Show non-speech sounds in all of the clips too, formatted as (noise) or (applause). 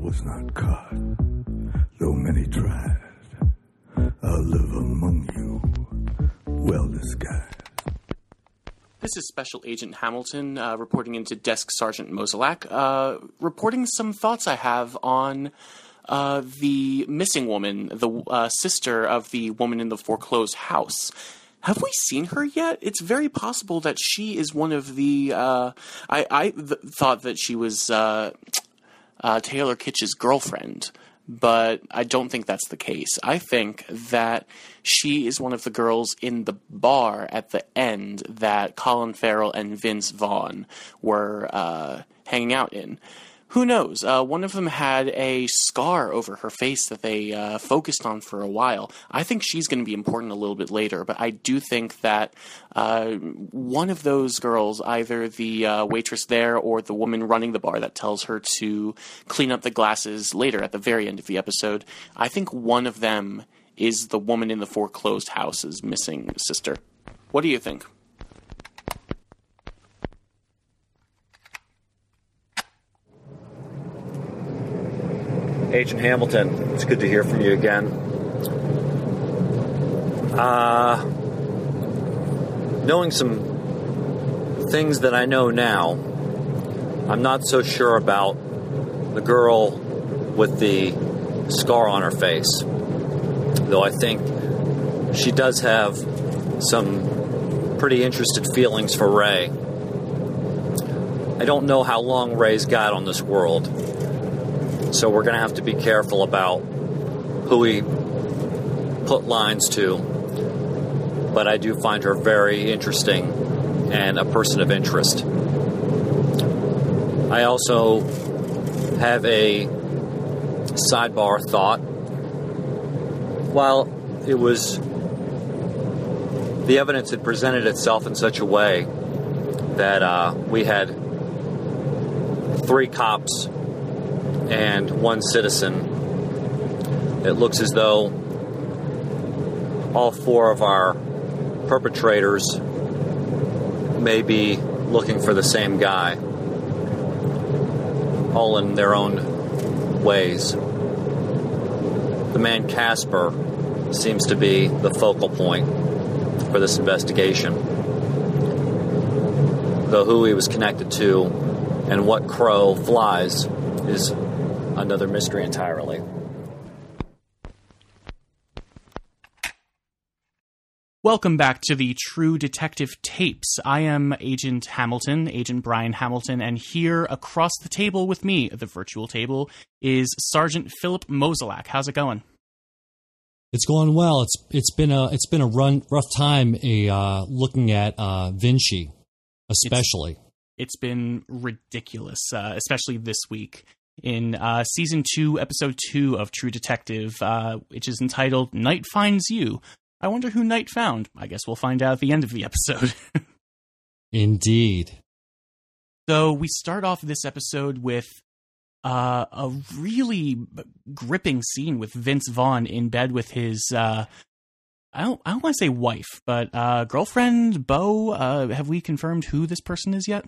was not caught, though many tried. I'll live among you, well disguised. This is Special Agent Hamilton uh, reporting into Desk Sergeant Mozolak, uh, reporting some thoughts I have on uh, the missing woman, the uh, sister of the woman in the foreclosed house. Have we seen her yet? It's very possible that she is one of the. Uh, I, I th- thought that she was uh, Taylor Kitsch's girlfriend but I don't think that's the case. I think that she is one of the girls in the bar at the end that Colin Farrell and Vince Vaughn were uh, hanging out in who knows? Uh, one of them had a scar over her face that they uh, focused on for a while. I think she's going to be important a little bit later, but I do think that uh, one of those girls, either the uh, waitress there or the woman running the bar that tells her to clean up the glasses later at the very end of the episode, I think one of them is the woman in the foreclosed house's missing sister. What do you think? Agent Hamilton, it's good to hear from you again. Uh, knowing some things that I know now, I'm not so sure about the girl with the scar on her face. Though I think she does have some pretty interested feelings for Ray. I don't know how long Ray's got on this world. So we're going to have to be careful about who we put lines to. But I do find her very interesting and a person of interest. I also have a sidebar thought. While it was the evidence had presented itself in such a way that uh, we had three cops and one citizen. It looks as though all four of our perpetrators may be looking for the same guy, all in their own ways. The man Casper seems to be the focal point for this investigation. Though who he was connected to and what crow flies is another mystery entirely. Welcome back to the True Detective Tapes. I am Agent Hamilton, Agent Brian Hamilton, and here across the table with me, the virtual table, is Sergeant Philip Mozolak. How's it going? It's going well. It's it's been a it's been a run rough time. A uh, looking at uh, Vinci, especially. it's, it's been ridiculous, uh, especially this week in uh, season two, episode two of True Detective, uh, which is entitled Night Finds You. I wonder who Night found. I guess we'll find out at the end of the (laughs) episode. Indeed. So we start off this episode with uh, a really gripping scene with Vince Vaughn in bed with his. Uh, I don't. I don't want to say wife, but uh, girlfriend, Bo. Uh, have we confirmed who this person is yet?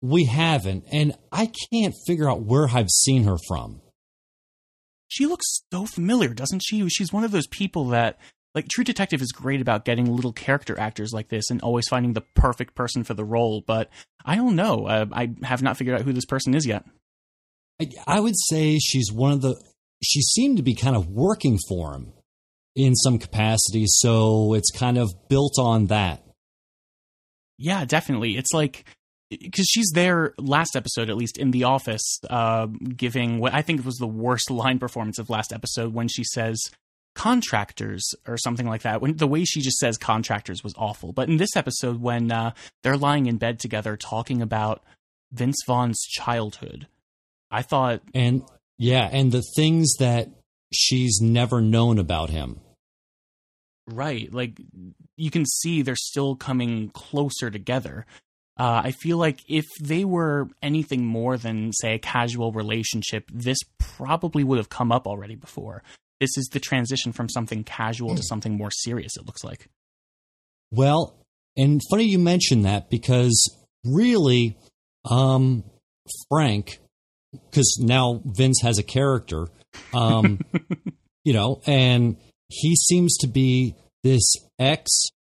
We haven't, and I can't figure out where I've seen her from. She looks so familiar, doesn't she? She's one of those people that, like, True Detective is great about getting little character actors like this and always finding the perfect person for the role, but I don't know. Uh, I have not figured out who this person is yet. I, I would say she's one of the. She seemed to be kind of working for him in some capacity, so it's kind of built on that. Yeah, definitely. It's like because she's there last episode at least in the office uh, giving what i think was the worst (laughs) line performance of last episode when she says contractors or something like that when the way she just says contractors was awful. But in this episode when uh, they're lying in bed together talking about vince vaughn's childhood i thought and yeah and the things that she's never known about him. Right like you can see they're still coming closer together uh, I feel like if they were anything more than, say, a casual relationship, this probably would have come up already before. This is the transition from something casual to something more serious, it looks like. Well, and funny you mention that because really, um, Frank because now Vince has a character, um, (laughs) you know, and he seems to be this ex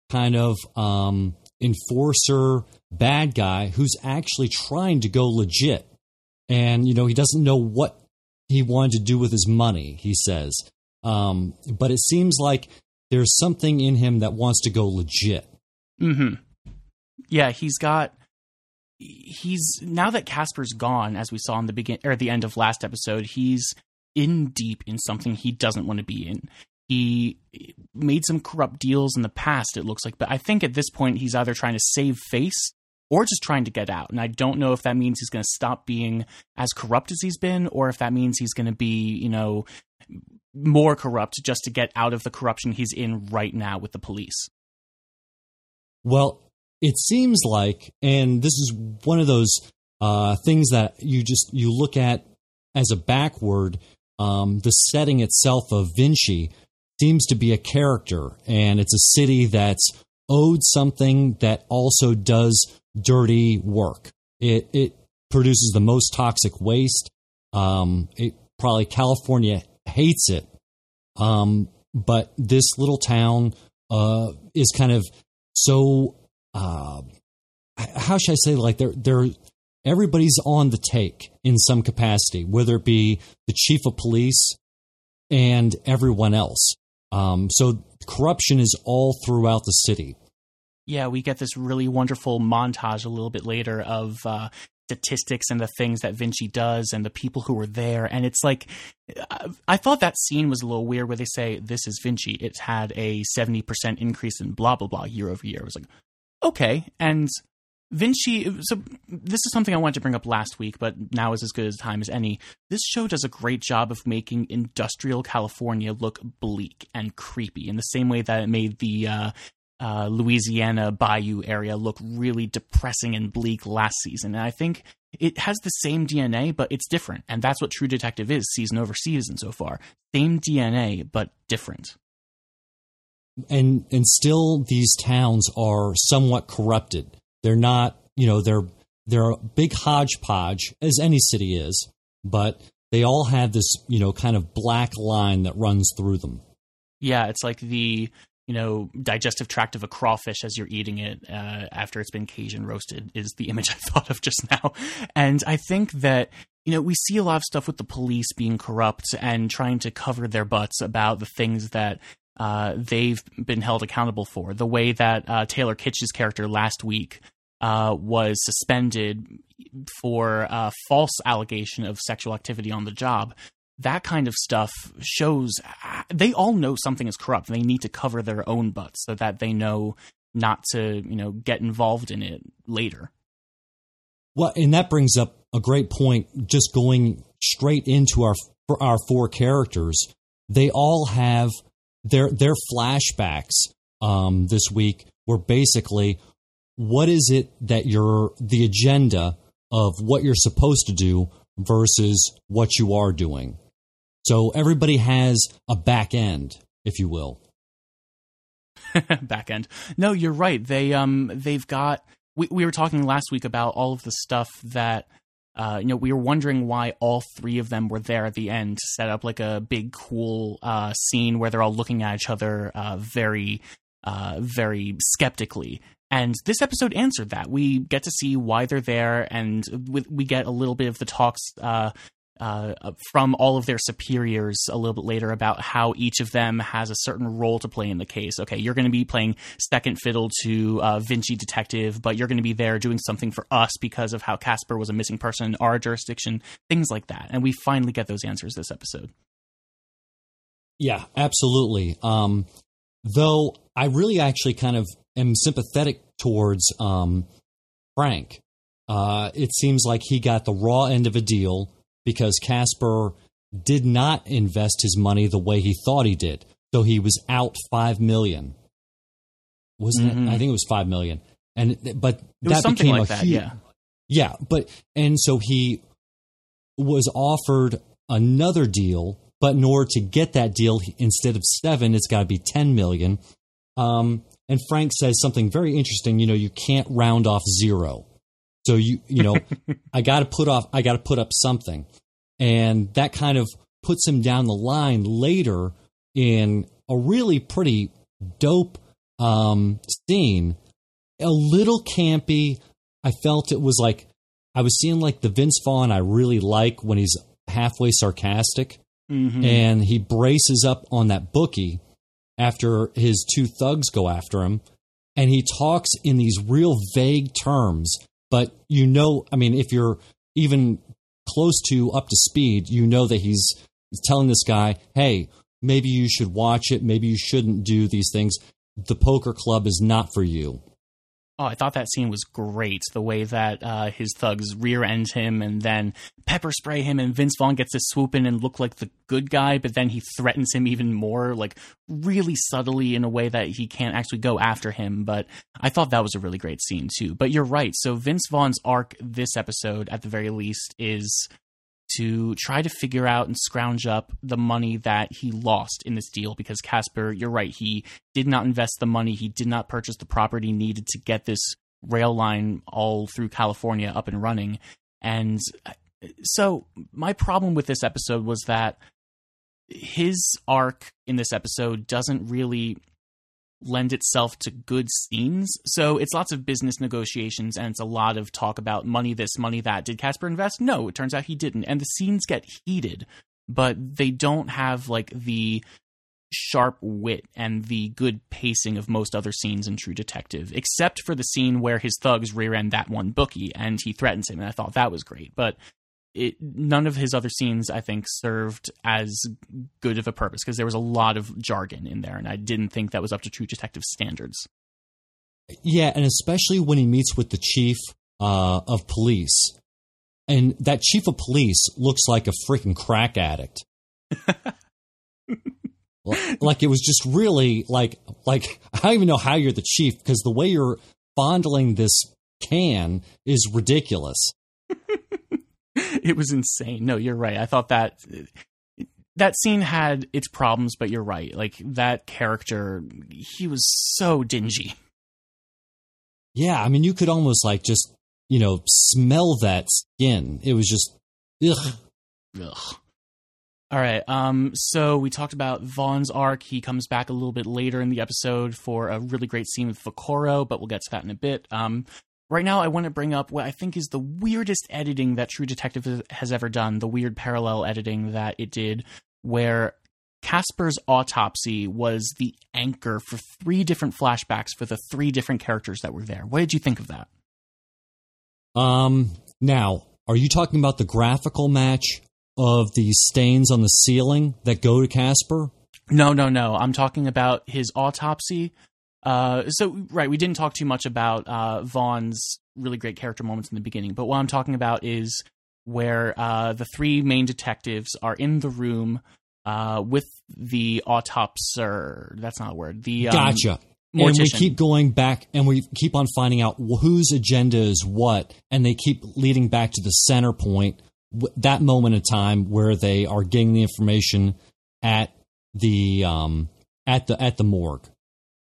kind of um, enforcer bad guy who's actually trying to go legit. And, you know, he doesn't know what he wanted to do with his money, he says. Um, but it seems like there's something in him that wants to go legit. Mm-hmm. Yeah, he's got he's now that Casper's gone, as we saw in the begin or the end of last episode, he's in deep in something he doesn't want to be in. He made some corrupt deals in the past, it looks like, but I think at this point he's either trying to save face or just trying to get out. And I don't know if that means he's going to stop being as corrupt as he's been, or if that means he's going to be, you know, more corrupt just to get out of the corruption he's in right now with the police. Well, it seems like, and this is one of those uh, things that you just you look at as a backward. Um, the setting itself of Vinci seems to be a character, and it's a city that's owed something that also does dirty work. It it produces the most toxic waste. Um, it probably California hates it, um, but this little town uh, is kind of so. Uh, how should I say? Like they're they're everybody's on the take in some capacity, whether it be the chief of police and everyone else. Um, so corruption is all throughout the city. Yeah, we get this really wonderful montage a little bit later of uh, statistics and the things that Vinci does and the people who were there. And it's like, I thought that scene was a little weird where they say, This is Vinci. It's had a 70% increase in blah, blah, blah year over year. I was like, okay. And Vinci, so this is something I wanted to bring up last week, but now is as good a time as any. This show does a great job of making industrial California look bleak and creepy in the same way that it made the uh, uh, Louisiana Bayou area look really depressing and bleak last season. And I think it has the same DNA, but it's different. And that's what True Detective is season over season so far. Same DNA, but different. And and still these towns are somewhat corrupted. They're not, you know, they're they're a big hodgepodge, as any city is, but they all have this, you know, kind of black line that runs through them. Yeah, it's like the you know, digestive tract of a crawfish as you're eating it uh, after it's been Cajun roasted is the (laughs) image I thought of just now. And I think that, you know, we see a lot of stuff with the police being corrupt and trying to cover their butts about the things that uh, they've been held accountable for. The way that uh, Taylor Kitsch's character last week uh, was suspended for a uh, false allegation of sexual activity on the job that kind of stuff shows they all know something is corrupt. They need to cover their own butts so that they know not to, you know, get involved in it later. Well, and that brings up a great point. Just going straight into our our four characters, they all have their their flashbacks um, this week were basically what is it that you're the agenda of what you're supposed to do versus what you are doing. So everybody has a back end, if you will. (laughs) back end. No, you're right. They um they've got we, we were talking last week about all of the stuff that uh, you know, we were wondering why all three of them were there at the end to set up like a big, cool uh, scene where they're all looking at each other uh, very, uh, very skeptically. And this episode answered that. We get to see why they're there, and we get a little bit of the talks uh, from all of their superiors a little bit later about how each of them has a certain role to play in the case. Okay, you're going to be playing second fiddle to uh, Vinci Detective, but you're going to be there doing something for us because of how Casper was a missing person in our jurisdiction, things like that. And we finally get those answers this episode. Yeah, absolutely. Um, though I really actually kind of am sympathetic towards um, Frank. Uh, it seems like he got the raw end of a deal because Casper did not invest his money the way he thought he did. So he was out five million. Wasn't mm-hmm. it? I think it was five million. And but that became like a that, huge, yeah. Yeah, but and so he was offered another deal, but in order to get that deal, instead of seven, it's got to be ten million. Um, and Frank says something very interesting. You know, you can't round off zero. So you you know, (laughs) I got to put off I got to put up something. And that kind of puts him down the line later in a really pretty dope um, scene. A little campy. I felt it was like I was seeing like the Vince Vaughn I really like when he's halfway sarcastic Mm-hmm. and he braces up on that bookie after his two thugs go after him and he talks in these real vague terms but you know i mean if you're even close to up to speed you know that he's telling this guy hey maybe you should watch it. Maybe you shouldn't do these things. The poker club is not for you Oh, I thought that scene was great. The way that uh, his thugs rear end him and then pepper spray him, and Vince Vaughn gets to swoop in and look like the good guy, but then he threatens him even more, like really subtly in a way that he can't actually go after him. But I thought that was a really great scene too. But you're right. So Vince Vaughn's arc this episode, at the very least, is to try to figure out and scrounge up the money that he lost in this deal because Casper, you're right, he did not invest the money, he did not purchase the property needed to get this rail line all through California up and running. And uh, so my problem with this episode was that his arc in this episode doesn't really lend itself to good scenes. So it's lots of business negotiations and it's a lot of talk about money this, money that. Did Casper invest? No, it turns out he didn't. And the scenes get heated, but they don't have like the sharp wit and the good pacing of most other scenes in True Detective, except for the scene where his thugs rear end that one bookie and he threatens him. And I thought that was great. But it, none of his other scenes, I think, served as good of a purpose because there was a lot of jargon in there, and I didn't think that was up to True Detective standards. Yeah, and especially when he meets with the chief uh, of police, and that chief of police looks like a freaking crack addict. (laughs) like it was just really like like I don't even know how you're the chief because the way you're fondling this can is ridiculous. (laughs) it was insane. No, you're right. I thought that that scene had its problems, but you're right. Like that character, he was so dingy. Yeah, I mean, you could almost like just you know smell that skin. It was just ugh. Ugh. All right. Um. So we talked about Vaughn's arc. He comes back a little bit later in the episode for a really great scene with Velcoro, but we'll get to that in a bit. Um. Right now, I want to bring up what I think is the weirdest editing that True Detective has ever done. The weird parallel editing that it did, where Casper's autopsy was the anchor for three different flashbacks for the three different characters that were there. What did you think of that? Um. Now, are you talking about the graphical match of the stains on the ceiling that go to Casper? No, no, no. I'm talking about his autopsy. Uh, so right, we didn't talk too much about uh, Vaughn's really great character moments in the beginning, but what I'm talking about is where uh, the three main detectives are in the room uh, with the autopser. That's not a word. The um, Gotcha. And we keep going back and we keep on finding out whose agenda is what, and they keep leading back to the center point, that moment in time where they are getting the information at the um, at the at the morgue.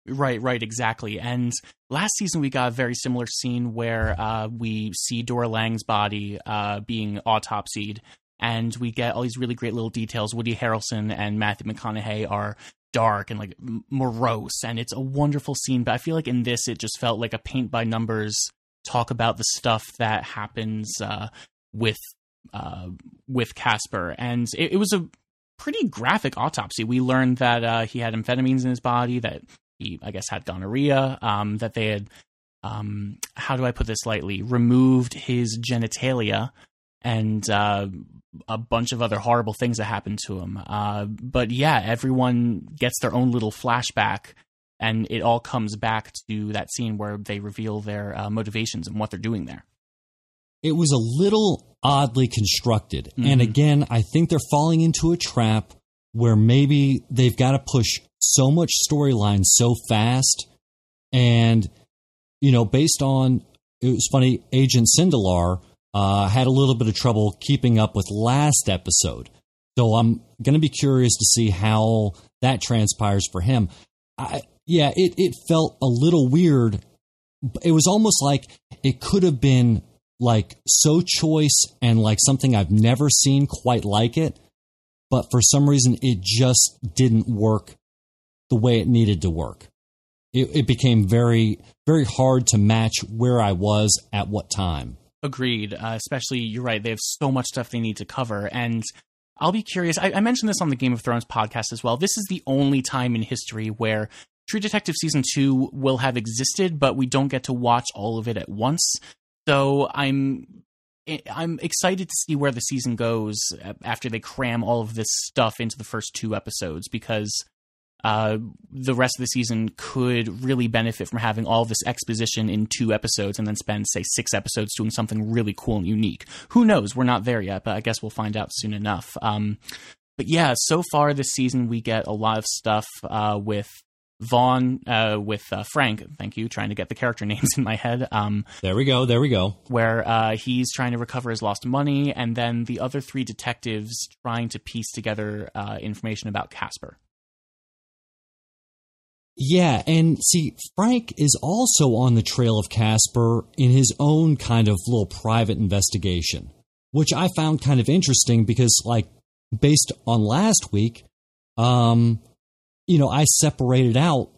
Right, right, exactly. And last season we got a very similar scene where uh, we see Dora Lange's body uh, being autopsied, and we get all these really great little details. Woody Harrelson and Matthew McConaughey are dark and like morose, and it's a wonderful scene. But I feel like in this, it just felt like a paint by numbers talk about the stuff that happens uh, with uh, with Casper, and it, it was a pretty graphic autopsy. We learned that uh, he had amphetamines in his body, that he, I guess, had gonorrhea, um, that they had, um, how do I put this lightly, removed his genitalia and uh, a bunch of other horrible things that happened to him. Uh, but yeah, everyone gets their own little flashback. And it all comes back to that scene where they reveal their uh, motivations and what they're doing there. It was a little oddly constructed, and Mhm. again, I think they're falling into a trap where maybe they've got to push so much storyline so fast. And you know based on it was funny agent sindelar uh, had a little bit of trouble keeping up with last episode. So i'm going to be curious to see how that transpires for him. I, yeah it, it felt a little weird. It was almost like it could have been like so choice and like something I've never seen quite like it. But for some reason, it just didn't work the way it needed to work. It, it became very, very hard to match where I was at what time. Agreed. Uh, especially, you're right. They have so much stuff they need to cover. And I'll be curious. I, I, mentioned this on the Game of Thrones podcast as well. This is the only time in history where True Detective Season 2 will have existed, but we don't get to watch all of it at once. So I'm I'm excited to see where the season goes after they cram all of this stuff into the first two episodes because uh, the rest of the season could really benefit from having all this exposition in two episodes and then spend, say, six episodes doing something really cool and unique. Who knows? We're not there yet, but I guess we'll find out soon enough. Um, but yeah, so far this season, we get a lot of stuff uh, with Vaughn uh, with uh, Frank. Thank you, trying to get the character (laughs) names in my head. Um, there we go. There we go. Where uh, he's trying to recover his lost money, and then the other three detectives trying to piece together uh, information about Casper. Yeah, and see, Frank is also on the trail of Casper in his own kind of little private investigation, which I found kind of interesting because, like, based on last week, um, you know, I separated out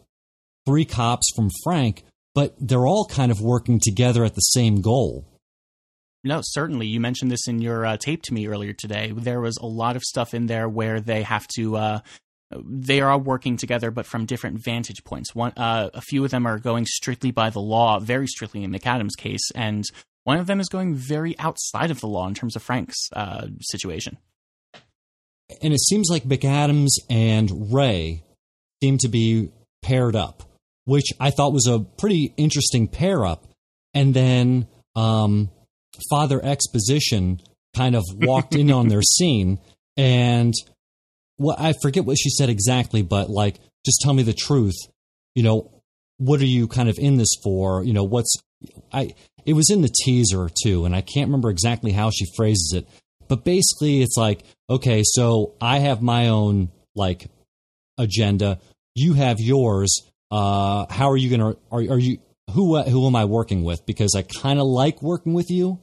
three cops from Frank, but they're all kind of working together at the same goal. No, certainly. You mentioned this in your uh, tape to me earlier today. There was a lot of stuff in there where they have to. Uh, they are working together, but from different vantage points. One, uh, a few of them are going strictly by the law, very strictly in McAdams' case, and one of them is going very outside of the law in terms of Frank's uh, situation. And it seems like McAdams and Ray seemed to be paired up, which I thought was a pretty interesting pair up. And then um, Father Exposition kind of walked in on their (laughs) scene and what I forget what she said exactly, but like, just tell me the truth. You know, what are you kind of in this for? You know, what's I it was in the teaser too, and I can't remember exactly how she phrases it. But basically it's like, okay, so I have my own like agenda. You have yours. Uh, how are you gonna? Are, are you who? Who am I working with? Because I kind of like working with you.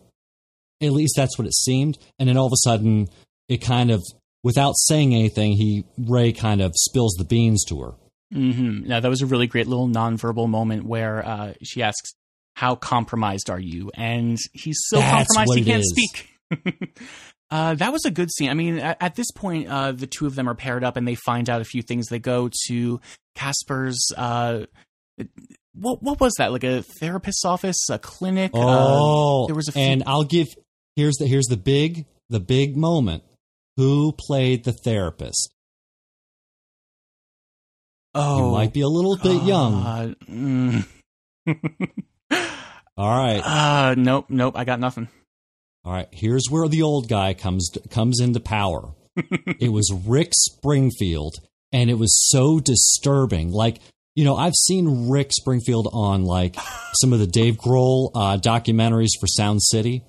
At least that's what it seemed. And then all of a sudden, it kind of, without saying anything, he Ray kind of spills the beans to her. Mm-hmm. Now that was a really great little nonverbal moment where uh, she asks, "How compromised are you?" And he's so That's compromised he can't is. speak. (laughs) Uh, that was a good scene. I mean, at, at this point, uh, the two of them are paired up, and they find out a few things. They go to Casper's. Uh, what what was that? Like a therapist's office, a clinic? Oh, uh, there was a few- and I'll give here's the here's the big the big moment. Who played the therapist? oh, You might be a little bit young. uh, mm. (laughs) All right, uh, nope, nope. I got nothing. All right. Here's where the old guy comes comes into power. (laughs) it was Rick Springfield, and it was so disturbing. Like you know, I've seen Rick Springfield on like some of the Dave Grohl uh, documentaries for Sound City,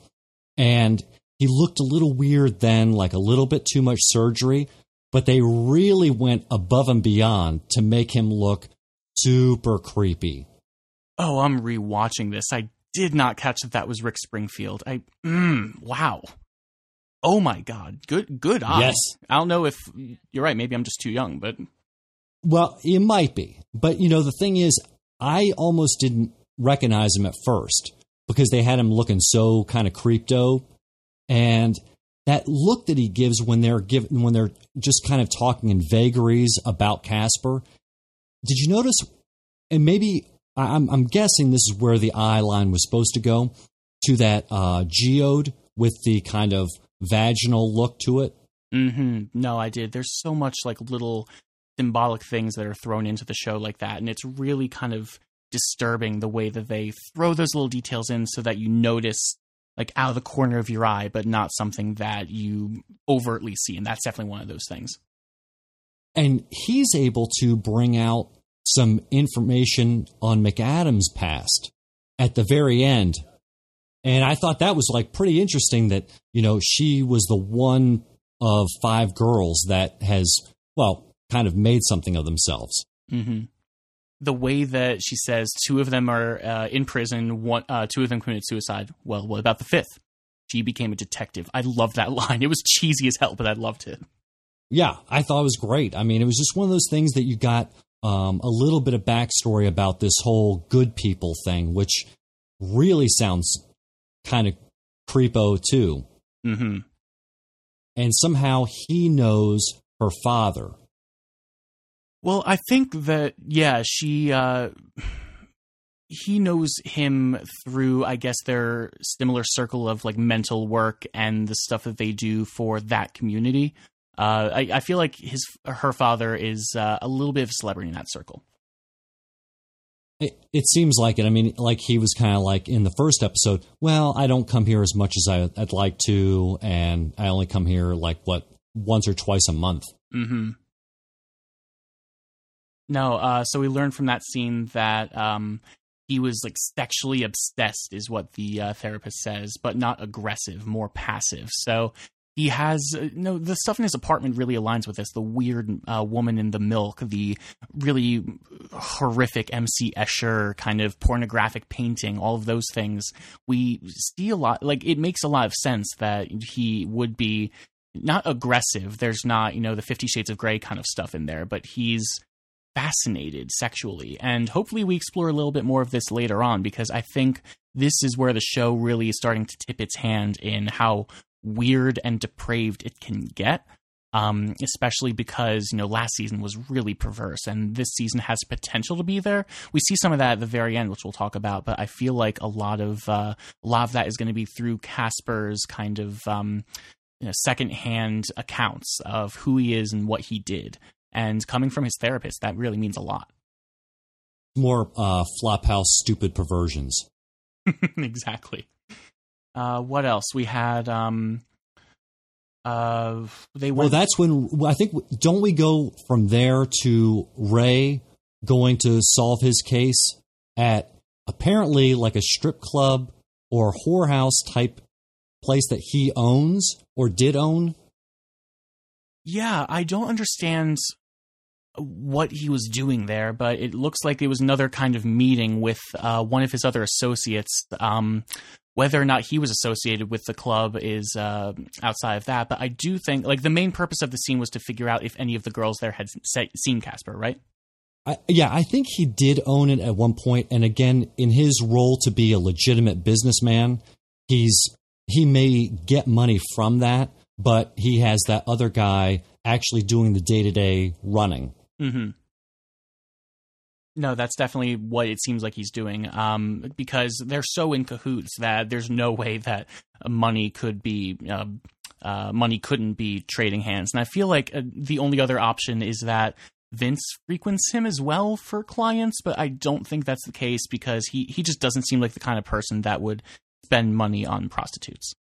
and he looked a little weird then, like a little bit too much surgery. But they really went above and beyond to make him look super creepy. Oh, I'm rewatching this. I did not catch that that was Rick Springfield. I mm, wow. Oh my god. Good good eye. Yes. I don't know if you're right, maybe I'm just too young, but Well, it might be. But, you know, the thing is, I almost didn't recognize him at first because they had him looking so kind of creepto. And that look that he gives when they're given, when they're just kind of talking in vagaries about Casper. Did you notice? And maybe I'm, I'm guessing this is where the eye line was supposed to go to that uh, geode with the kind of vaginal look to it. mhm. No, I did. There's so much like little symbolic things that are thrown into the show like that, and it's really kind of disturbing the way that they throw those little details in so that you notice like out of the corner of your eye, but not something that you overtly see. And that's definitely one of those things. and he's able to bring out some information on McAdams' past at the very end. And I thought that was like pretty interesting that, you know, she was the one of five girls that has, well, kind of made something of themselves. hmm the way that she says two of them are uh, in prison, one, uh, two of them committed suicide. Well, what about the fifth? She became a detective. I love that (laughs) line. It was cheesy as hell, but I loved it. Yeah, I thought it was great. I mean, it was just one of those things that you got um, a little bit of backstory about this whole good people thing, which really sounds kind of creepo too. Mm-hmm. And somehow he knows her father. Well, I think that yeah, she uh he knows him through I guess their similar circle of like mental work and the stuff that they do for that community. Uh I, I feel like his her father is uh, a little bit of a celebrity in that circle. It, it seems like it. I mean, like he was kind of like in the first episode. Well, I don't come here as much as I, would like to, and I only come here like what once or twice a month. Mm-hmm. No, uh, so we learned from that scene that um, he was like sexually obsessed, is what the uh, therapist says, but not aggressive, more passive. So he has uh, no the stuff in his apartment really aligns with this. The weird uh, woman in the milk, the really horrific MC Escher kind of pornographic painting, all of those things. We see a lot. Like it makes a lot of sense that he would be not aggressive. There's not you know the Fifty Shades of Grey kind of stuff in there, but he's fascinated sexually. And hopefully, we explore a little bit more of this later on because I think this is where the show really is starting to tip its hand in how weird and depraved it can get. Um, especially because you know last season was really perverse, and this season has potential to be there. We see some of that at the very end, which we'll talk about. But I feel like a lot of uh, a lot of that is going to be through Casper's kind of um, you know, secondhand accounts of who he is and what he did. And coming from his therapist, that really means a lot. More uh, flophouse stupid perversions. (laughs) exactly. Uh, what else? We had. Um, uh, they went. Well, that's when I think. Don't we go from there to Ray going to solve his case at apparently like a strip club or whorehouse type place that he owns or did own? Yeah, I don't understand what he was doing there, but it looks like it was another kind of meeting with uh, one of his other associates. Um, whether or not he was associated with the club is uh, outside of that, but I do think like the main purpose of the scene was to figure out if any of the girls there had seen Casper, right? I, yeah, I think he did own it at one point, and again, in his role to be a legitimate businessman, he's he may get money from that, but he has that other guy actually doing the day to day running. Mm-hmm. No, that's definitely what it seems like he's doing. Um, because they're so in cahoots that there's no way that money could be uh, uh, money couldn't be trading hands. And I feel like uh, the only other option is that Vince frequents him as well for clients, but I don't think that's the case because he he just doesn't seem like the kind of person that would spend money on prostitutes.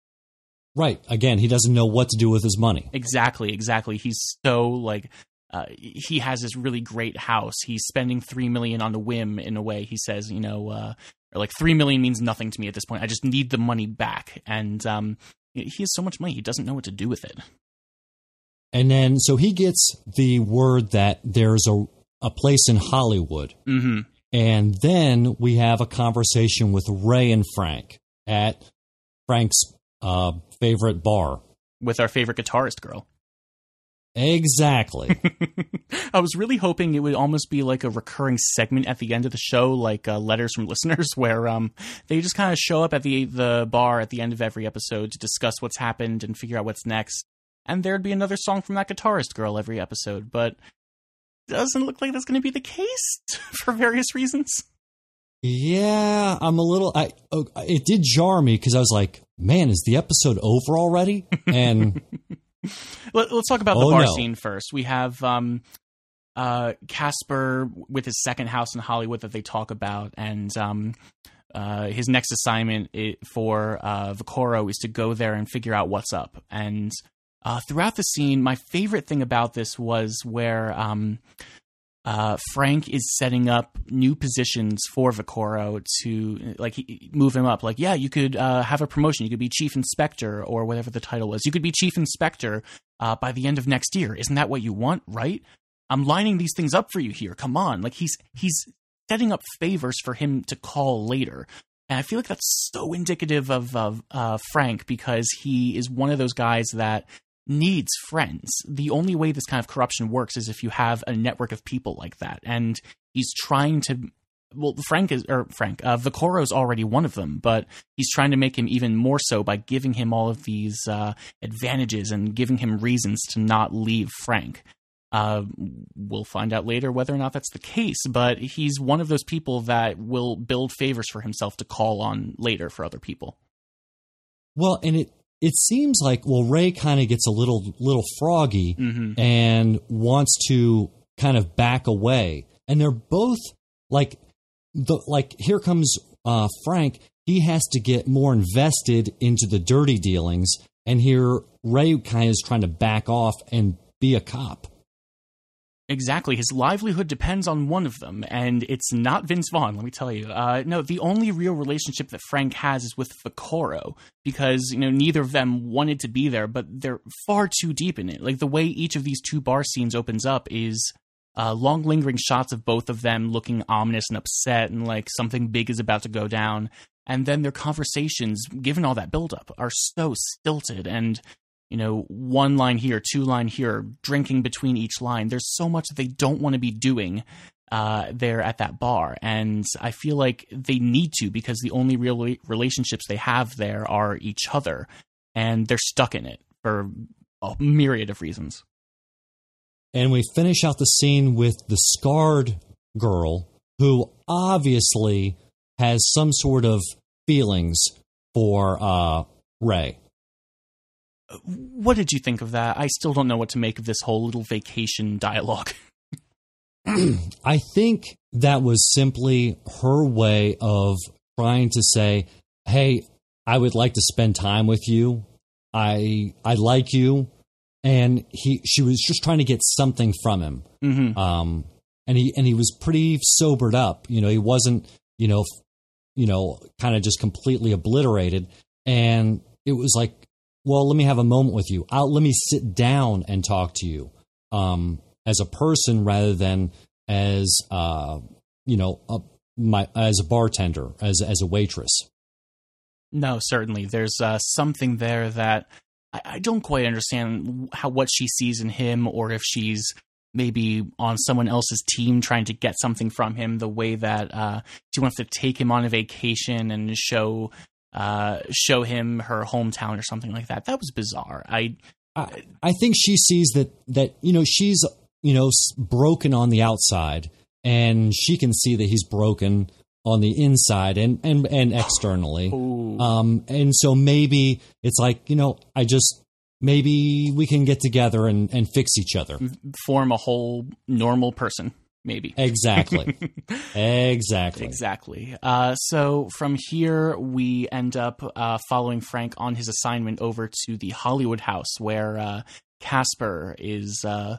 Right. Again, he doesn't know what to do with his money. Exactly, exactly. He's so like uh, he has this really great house. He's spending three million on a whim. In a way, he says, you know, uh, or like three million means nothing to me at this point. I just need the money back, and um, he has so much money, he doesn't know what to do with it. And then, so he gets the word that there's a a place in Hollywood, mm-hmm. and then we have a conversation with Ray and Frank at Frank's uh, favorite bar with our favorite guitarist girl. Exactly. (laughs) I was really hoping it would almost be like a recurring segment at the end of the show, like uh, letters from (laughs) listeners, where um, they just kind of show up at the the bar at the end of every episode to discuss what's happened and figure out what's next. And there'd be another song from that guitarist girl every episode, but doesn't look like that's going to be the case (laughs) for various reasons. Yeah, I'm a little. I oh, it did jar me because I was like, "Man, is the episode over already?" And (laughs) Let, us talk about the oh, bar no. scene first. We have um, uh, Casper with his second house in Hollywood that they talk about, and um, uh, his next assignment for uh, Vaccaro is to go there and figure out what's up. And uh, throughout the scene, my favorite thing about this was where um, uh, Frank is setting up new positions for Vaccaro to like move him up. Like, yeah, you could uh, have a promotion. You could be chief inspector or whatever the title was. You could be chief inspector uh, by the end of next year. Isn't that what you want? Right? I'm lining these things up for you here. Come on. Like he's he's setting up favors for him to call later. And I feel like that's so indicative of, of uh, Frank because he is one of those guys that needs friends. The only way this kind of corruption works is if you have a network of people like that. And he's trying to. Well, Frank is, or Frank, uh, is already one of them, but he's trying to make him even more so by giving him all of these uh, advantages and giving him reasons to not leave Frank. Uh, we'll find out later whether or not that's the case, but he's one of those people that will build favors for himself to call on later for other people. Well, and it it seems like well Ray kind of gets a little little froggy mm-hmm. and wants to kind of back away, and they're both like the like here comes uh, Frank. He has to get more invested into the dirty dealings, and here Ray kind of is trying to back off and be a cop. Exactly. His livelihood depends on one of them, and it's not Vince Vaughn, let me tell you. Uh, no, the only real relationship that Frank has is with Vaccaro, because, you know, neither of them wanted to be there, but they're far too deep in it. Like, the way each of these two bar scenes opens up is uh, long lingering shots of both of them looking ominous and upset, and like something big is about to go down. And then their conversations, given all that buildup, are so stilted and you know, one line here, two line here, drinking between each line. There's so much that they don't want to be doing uh, there at that bar, and I feel like they need to because the only real relationships they have there are each other, and they're stuck in it for a myriad of reasons. And we finish out the scene with the scarred girl who obviously has some sort of feelings for uh, Ray what did you think of that? I still don't know what to make of this whole little vacation dialogue. (laughs) (clears throat) I think that was simply her way of trying to say, "Hey, I would like to spend time with you. I I like you." And he she was just trying to get something from him. Mm-hmm. Um and he and he was pretty sobered up. You know, he wasn't, you know, you know, kind of just completely obliterated and it was like well, let me have a moment with you. I'll, let me sit down and talk to you um, as a person rather than as uh, you know a, my as a bartender as as a waitress. No, certainly there's uh, something there that I, I don't quite understand how what she sees in him, or if she's maybe on someone else's team trying to get something from him the way that uh, she wants to take him on a vacation and show uh, show him her hometown or something like that. That was bizarre. I, I, I think she sees that that you know she's you know broken on the outside, and she can see that he's broken on the inside and and and (sighs) externally. Um, and so maybe it's like you know I just maybe we can get together and and fix each other, form a whole normal person maybe. Exactly. (laughs) exactly. Exactly. Uh, so from here, we end up uh, following Frank on his assignment over to the Hollywood house where uh, Casper is uh,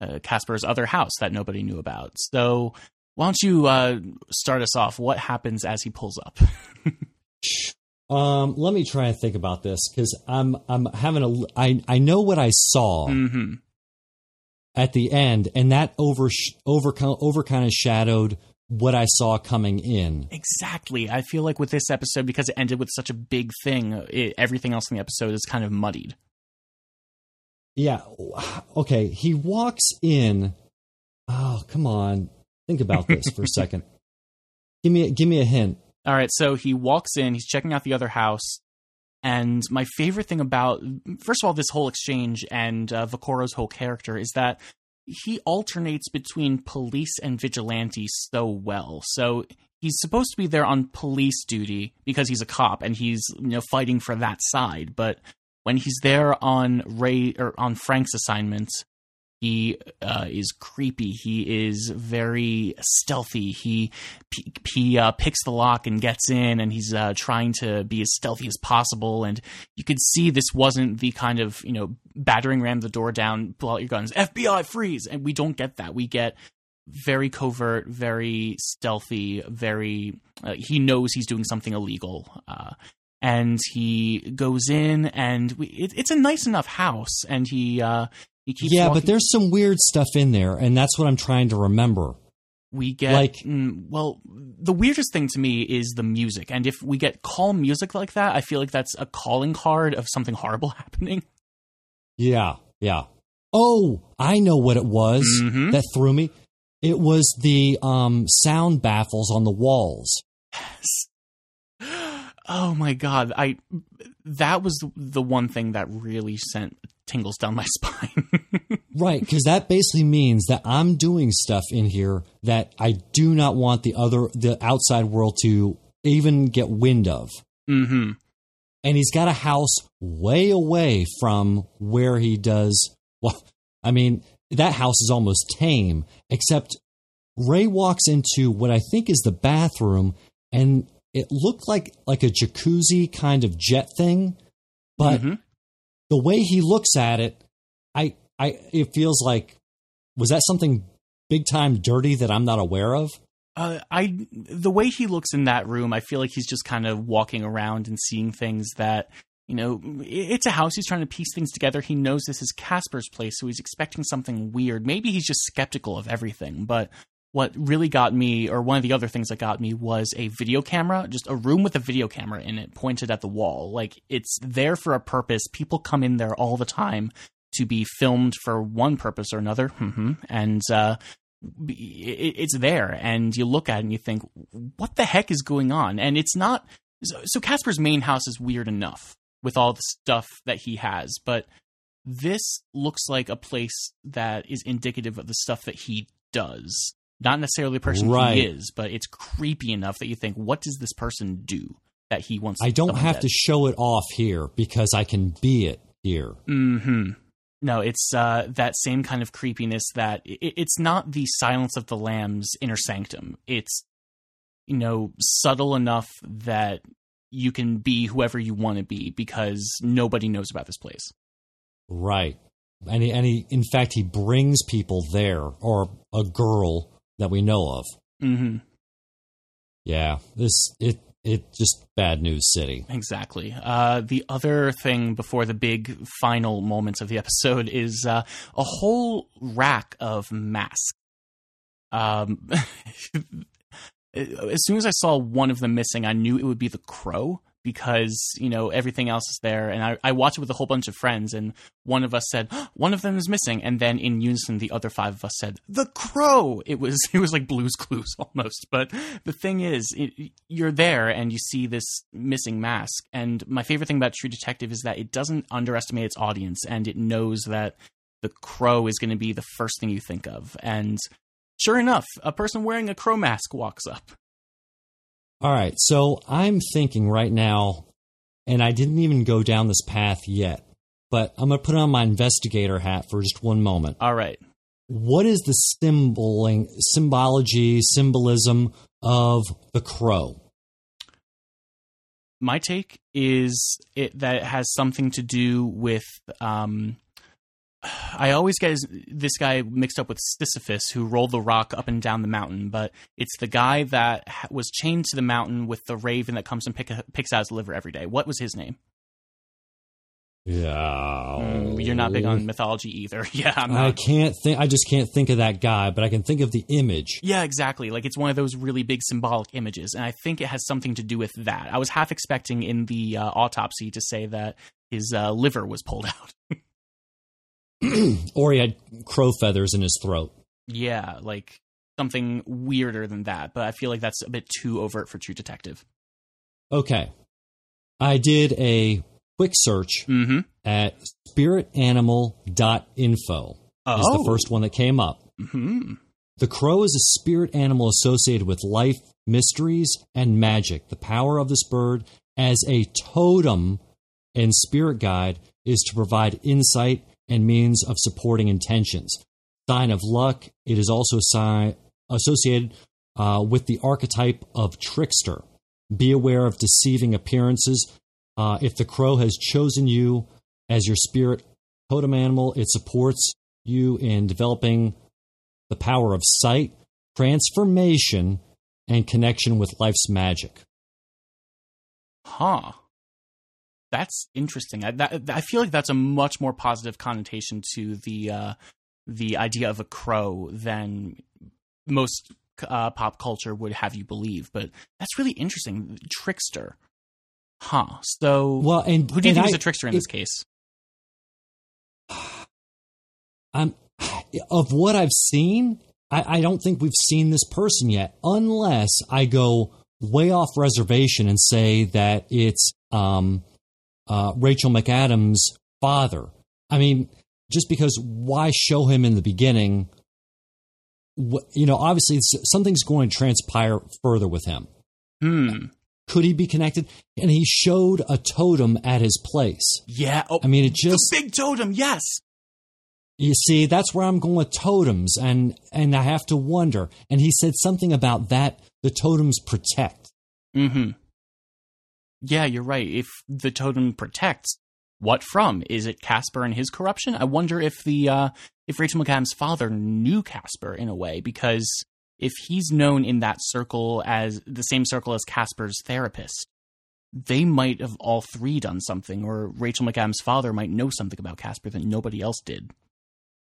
uh, Casper's other house that nobody knew about. So why don't you uh, start us off? What happens as he pulls up? (laughs) um, let me try and think about this because I'm I'm having a I I know what I saw. Mm-hmm at the end, and that over over over kind of shadowed what I saw coming in. Exactly. I feel like with this episode, because it ended with such a big thing, it, everything else in the episode is kind of muddied. Yeah. Okay. He walks in. Oh, come on. Think about this for a (laughs) second. Give me give me a hint. All right. So he walks in. He's checking out the other house. And my favorite thing about, first of all, this whole exchange and uh, Vaccaro's whole character is that he alternates between police and vigilante so well. So he's supposed to be there on police duty because he's a cop and he's you know fighting for that side. But when he's there on Ray or on Frank's assignments, he uh, is creepy. He is very stealthy. He he uh, picks the lock and gets in, and he's uh, trying to be as stealthy as possible. And you could see this wasn't the kind of you know battering ram the door down, pull out your guns, FBI freeze, and we don't get that. We get very covert, very stealthy, very. Uh, he knows he's doing something illegal uh, and he goes in and we, it, it's a nice enough house and he uh, yeah, walking. but there's some weird stuff in there, and that's what I'm trying to remember. We get Like- mm, well, the weirdest thing to me is the music, and if we get calm music like that, I feel like that's a calling card of something horrible (laughs) happening. Yeah, yeah. Oh, I know what it was Mhm. that threw me. It was the um, sound baffles on the walls. Oh my god, I that was the one thing that really sent tingles down my (laughs) spine. Right, because that basically means that I'm doing stuff in here that I do not want the other, the outside world to even get wind of. Mm-hmm. And he's got a house way away from where he does. Well, I mean, that house is almost tame, except Ray walks into what I think is the bathroom, and it looked like like a jacuzzi kind of jet thing, but Mhm. the way he looks at it, I, I, it feels like was that something big time dirty that I'm not aware of? Uh, I the way he looks in that room, I feel like he's just kind of walking around and seeing things that you know. It's a house. He's trying to piece things together. He knows this is Casper's place, so he's expecting something weird. Maybe he's just skeptical of everything. But what really got me, or one of the other things that got me, was a video camera. Just a room with a video camera in it, pointed at the wall. Like it's there for a purpose. People come in there all the time to be filmed for one purpose or another. hmm And uh, it- it's there and you look at it and you think what the heck is going on and it's not so casper's main house is weird enough with all the stuff that he has but this looks like a place that is indicative of the stuff that he does not necessarily the person Right. he is but it's creepy enough that you think what does this person do that he wants I don't have dead? to show it off here because I can be it here. Hmm. No, it's uh, that same kind of creepiness that it, it's not the Silence of the Lambs inner sanctum. It's you know subtle enough that you can be whoever you want to be because nobody knows about this place. Right. And he, and he, in fact, he brings people there, or a girl that we know of. hmm Yeah, this it it just bad news city. Exactly. Uh, the other thing before the big final moments of the episode is uh, a whole rack of masks. Um, (laughs) as soon as I saw one of them missing, I knew it would be the crow because you know everything else is there. And I, I watched it with a whole bunch of friends, and one of us said one of them is missing, and then in unison, the other five of us said the crow. It was (laughs) it was like Blue's Clues (laughs) almost. But the thing is, it, you're there and you see this missing mask. And my favorite thing about True Detective is that it doesn't underestimate its audience, and it knows that the crow is going to be the first thing you think of. And sure enough, a person wearing a crow mask walks up. All right, so I'm thinking right now, and I didn't even go down this path yet, but I'm gonna put on my investigator hat for just one moment. All right. What is the symboling, symbology, symbolism of the crow? my take is it that it has something to do with um I always get this guy mixed up with Sisyphus, who rolled the rock up and down the mountain, but it's the guy that was chained to the mountain with the raven that comes and pick, picks out his liver every day. What was his name? Yeah, Mm, You're not big on mythology either. (laughs) Yeah, I'm I can't think. I just can't think of that guy, but I can think of the image. Yeah, exactly. Like it's one of those really big symbolic images, and I think it has something to do with that. I was half expecting in the uh, autopsy to say that his uh, liver was pulled out. (laughs) (clears throat) or he had crow feathers in his throat. Yeah, like something weirder than that, but I feel like that's a bit too overt for True Detective. Okay, I did a quick search Mm-hmm. at spiritanimal.info. Oh, Is the first one that came up. hmm The crow is a spirit animal associated with life, mysteries, and magic. The power of this bird as a totem and spirit guide is to provide insight and means of supporting intentions. Sign of luck, it is also si- associated uh, with the archetype of trickster. Be aware of deceiving appearances. Uh, if the crow has chosen you as your spirit totem animal, it supports you in developing the power of sight, transformation, and connection with life's magic. Huh. That's interesting. I, that, I feel like that's a much more positive connotation to the uh, the idea of a crow than most uh, pop culture would have you believe. But that's really interesting. Trickster, huh? So, Well, and who do you think I- is a trickster in it- this case? (sighs) I'm (sighs) of what I've seen. I, I don't think we've seen this person yet, unless I go way off reservation and say that it's um, uh, Rachel McAdams' father. I mean, just because why show him in the beginning? You know, obviously something's going to transpire further with him. Hmm. Could he be connected? And he showed a totem at his place. Yeah. Oh, I mean, it the just big totem. Yes. You see, that's where I'm going with totems, and and I have to wonder. And he said something about that the totems protect. Hmm. Yeah, you're right. If the totem protects, what from? Is it Casper and his corruption? I wonder if the uh, if Rachel McAdams' father knew Casper in a way, because if he's known in that circle as the same circle as Casper's therapist, they might have all three done something, or Rachel McAdams' father might know something about Casper that nobody else did.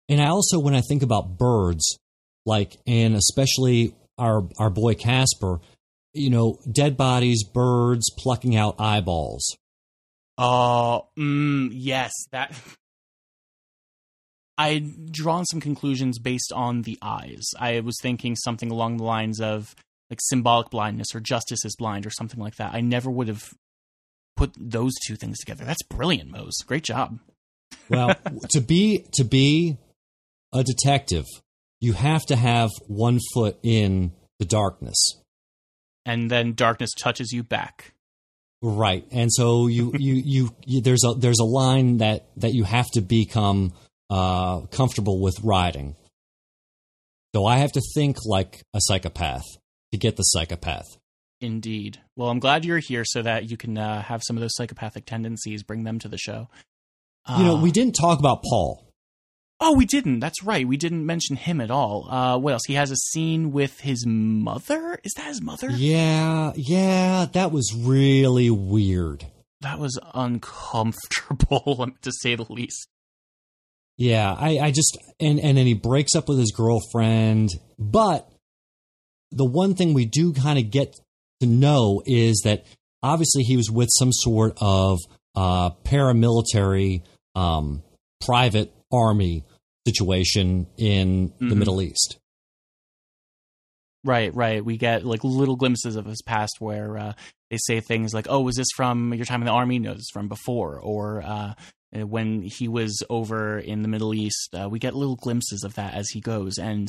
And I also, when I think about birds, like and especially our our boy Casper, you know, dead bodies, birds plucking out eyeballs. Oh, mm, yes, that. (laughs) I'd drawn some conclusions based on the eyes. I was thinking something along the lines of like symbolic blindness or justice is blind or something like that. I never would have put those two things together. That's brilliant, Moze. Great job. Well, (laughs) to be to be a detective, you have to have one foot in the darkness. And then darkness touches you back. Right, and so you, (laughs) you you you there's a there's a line that that you have to become uh, comfortable with riding. So I have to think like a psychopath to get the psychopath. Indeed. Well, I'm glad you're here so that you can uh, have some of those psychopathic tendencies, bring them to the show. You know, Uh, we didn't talk about Paul. Oh, we didn't. That's right. We didn't mention him at all. Uh, what else? He has a scene with his mother. Is that his mother? Yeah, yeah, that was really weird. That was uncomfortable, (laughs) to say the least. Yeah, I, I just and and then he breaks up with his girlfriend. But the one thing we do kind of get to know is that obviously he was with some sort of uh, paramilitary, um, private army situation in the Mhm. Middle East. Right, right. We get like little glimpses of his past where uh, they say things like, "Oh, was this from your time in the army?" No, this is from before. Or uh, when he was over in the Middle East, uh, we get little glimpses of that as he goes. And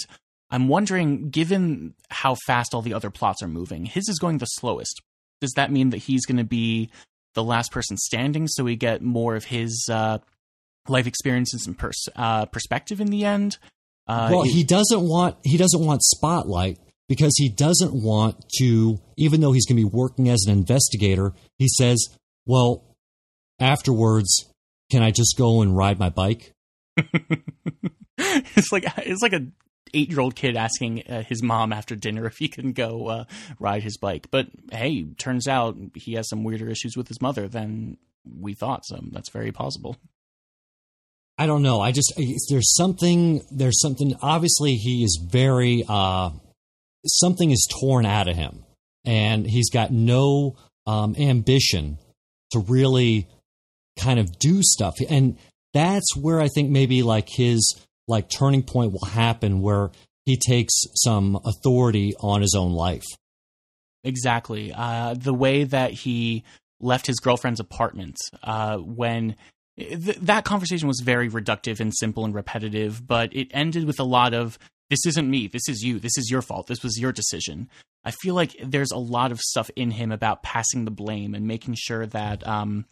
I'm wondering, given how fast all the other plots are moving, his is going the slowest. Does that mean that he's going to be the last person standing, so we get more of his uh, life experiences and pers- uh, perspective in the end? Uh, well, he doesn't want he doesn't want spotlight because he doesn't want to. Even though he's going to be working as an investigator, he says, "Well, afterwards, can I just go and ride my bike?" (laughs) it's like it's like a eight year old kid asking uh, his mom after dinner if he can go uh, ride his bike. But hey, turns out he has some weirder issues with his mother than we thought. So that's very possible. I don't know. I just there's something there's something. Obviously, he is very uh, something is torn out of him, and he's got no um, ambition to really kind of do stuff. And that's where I think maybe like his like turning point will happen, where he takes some authority on his own life. Exactly. Uh, the way that he left his girlfriend's apartment uh, when th- that conversation was very reductive and simple and repetitive, but it ended with a lot of this isn't me, this is you, this is your fault, this was your decision. I feel like there's a lot of stuff in him about passing the blame and making sure that um,